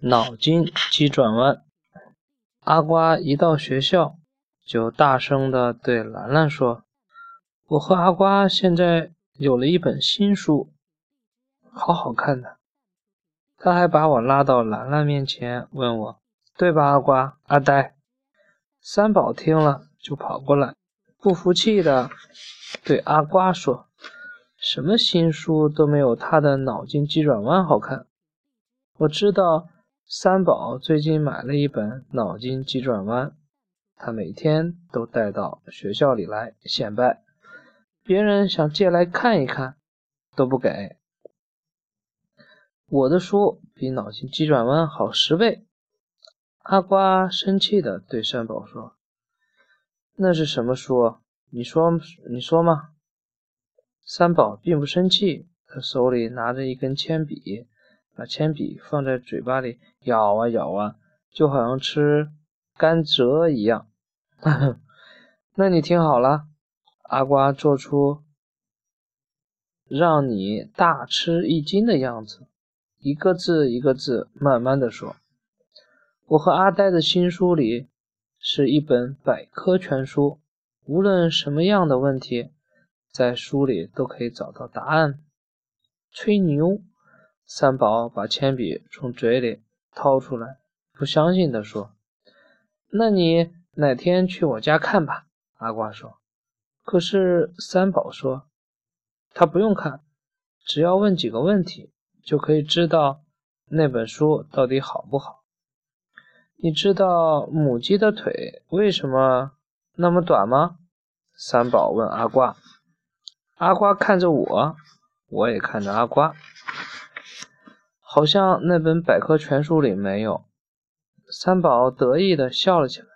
脑筋急转弯。阿瓜一到学校，就大声地对兰兰说：“我和阿瓜现在有了一本新书，好好看的。”他还把我拉到兰兰面前，问我：“对吧，阿瓜？”阿呆、三宝听了，就跑过来，不服气的对阿瓜说：“什么新书都没有他的脑筋急转弯好看。”我知道。三宝最近买了一本《脑筋急转弯》，他每天都带到学校里来显摆，别人想借来看一看都不给。我的书比《脑筋急转弯》好十倍。阿瓜生气地对三宝说：“那是什么书？你说，你说嘛。”三宝并不生气，他手里拿着一根铅笔。把铅笔放在嘴巴里咬啊咬啊，就好像吃甘蔗一样。那你听好了，阿瓜做出让你大吃一惊的样子，一个字一个字慢慢的说。我和阿呆的新书里是一本百科全书，无论什么样的问题，在书里都可以找到答案。吹牛。三宝把铅笔从嘴里掏出来，不相信地说：“那你哪天去我家看吧。”阿瓜说。可是三宝说：“他不用看，只要问几个问题，就可以知道那本书到底好不好。你知道母鸡的腿为什么那么短吗？”三宝问阿瓜。阿瓜看着我，我也看着阿瓜。好像那本百科全书里没有。三宝得意的笑了起来。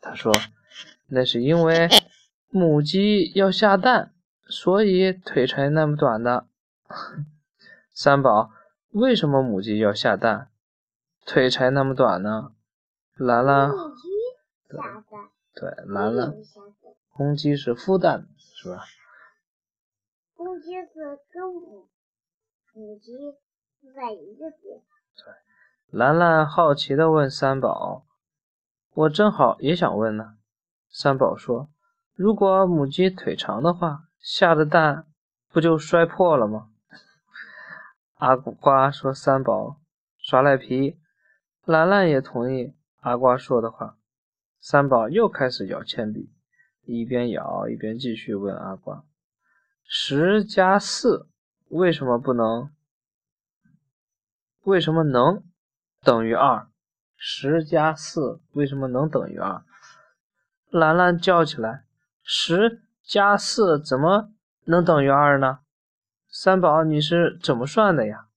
他说：“那是因为母鸡要下蛋，所以腿才那么短的。”三宝，为什么母鸡要下蛋，腿才那么短呢？兰兰，对，兰兰，公鸡是孵蛋，是吧？公鸡是跟母母鸡。在一个地方。兰兰好奇地问三宝：“我正好也想问呢。”三宝说：“如果母鸡腿长的话，下的蛋不就摔破了吗？”阿瓜说：“三宝耍赖皮。”兰兰也同意阿瓜说的话。三宝又开始咬铅笔，一边咬一边继续问阿瓜：“十加四为什么不能？”为什么能等于二？十加四为什么能等于二？兰兰叫起来：“十加四怎么能等于二呢？”三宝，你是怎么算的呀？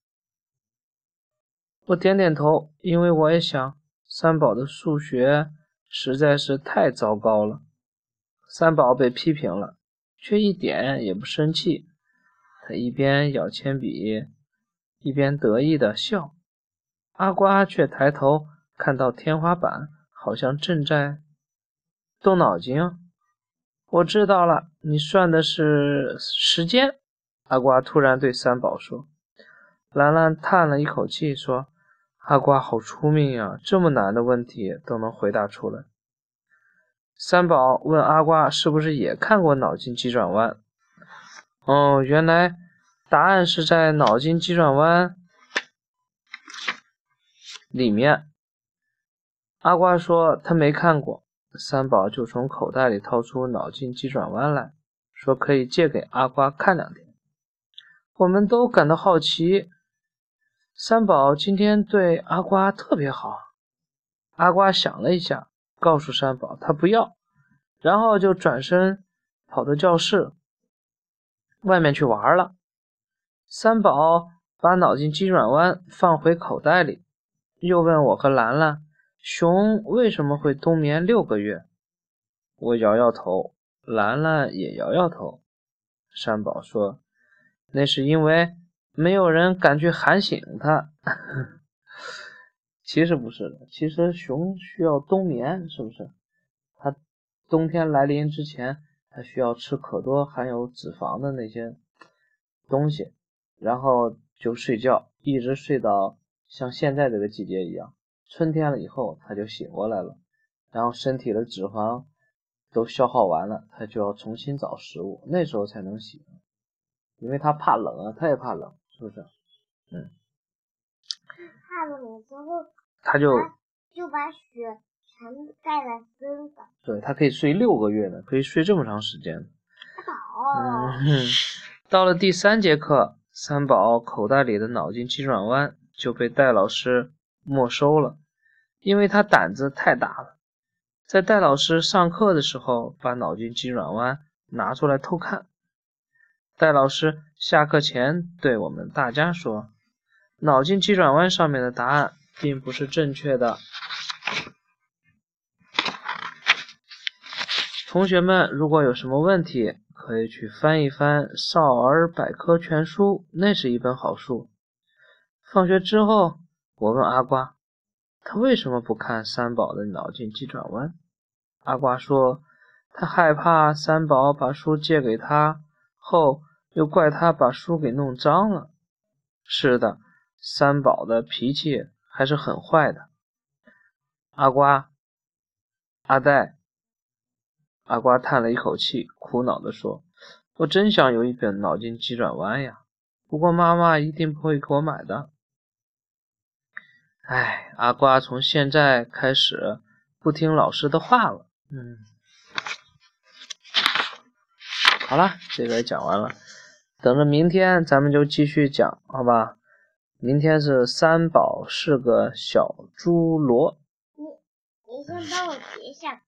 我点点头，因为我也想，三宝的数学实在是太糟糕了。三宝被批评了，却一点也不生气，他一边咬铅笔。一边得意的笑，阿瓜却抬头看到天花板，好像正在动脑筋。我知道了，你算的是时间。阿瓜突然对三宝说。兰兰叹了一口气说：“阿瓜好出名呀，这么难的问题都能回答出来。”三宝问阿瓜：“是不是也看过脑筋急转弯？”哦，原来。答案是在脑筋急转弯里面。阿瓜说他没看过，三宝就从口袋里掏出脑筋急转弯来说可以借给阿瓜看两天。我们都感到好奇，三宝今天对阿瓜特别好。阿瓜想了一下，告诉三宝他不要，然后就转身跑到教室外面去玩了。三宝把脑筋急转弯放回口袋里，又问我和兰兰：“熊为什么会冬眠六个月？”我摇摇头，兰兰也摇摇头。三宝说：“那是因为没有人敢去喊醒它。”其实不是的，其实熊需要冬眠，是不是？它冬天来临之前，它需要吃可多含有脂肪的那些东西。然后就睡觉，一直睡到像现在这个季节一样，春天了以后它就醒过来了，然后身体的脂肪都消耗完了，它就要重新找食物，那时候才能醒，因为它怕冷啊，它也怕冷，是不是？嗯。怕冷之后，它就就把雪全盖在身上。对，它可以睡六个月呢，可以睡这么长时间。好。嗯，到了第三节课。三宝口袋里的脑筋急转弯就被戴老师没收了，因为他胆子太大了，在戴老师上课的时候把脑筋急转弯拿出来偷看。戴老师下课前对我们大家说：“脑筋急转弯上面的答案并不是正确的，同学们如果有什么问题。”可以去翻一翻《少儿百科全书》，那是一本好书。放学之后，我问阿瓜，他为什么不看三宝的脑筋急转弯？阿瓜说，他害怕三宝把书借给他后，又怪他把书给弄脏了。是的，三宝的脾气还是很坏的。阿瓜，阿呆。阿瓜叹了一口气，苦恼地说：“我真想有一本脑筋急转弯呀，不过妈妈一定不会给我买的。”哎，阿瓜从现在开始不听老师的话了。嗯，好了，这个讲完了，等着明天咱们就继续讲，好吧？明天是三宝是个小猪罗。你你先帮我截下。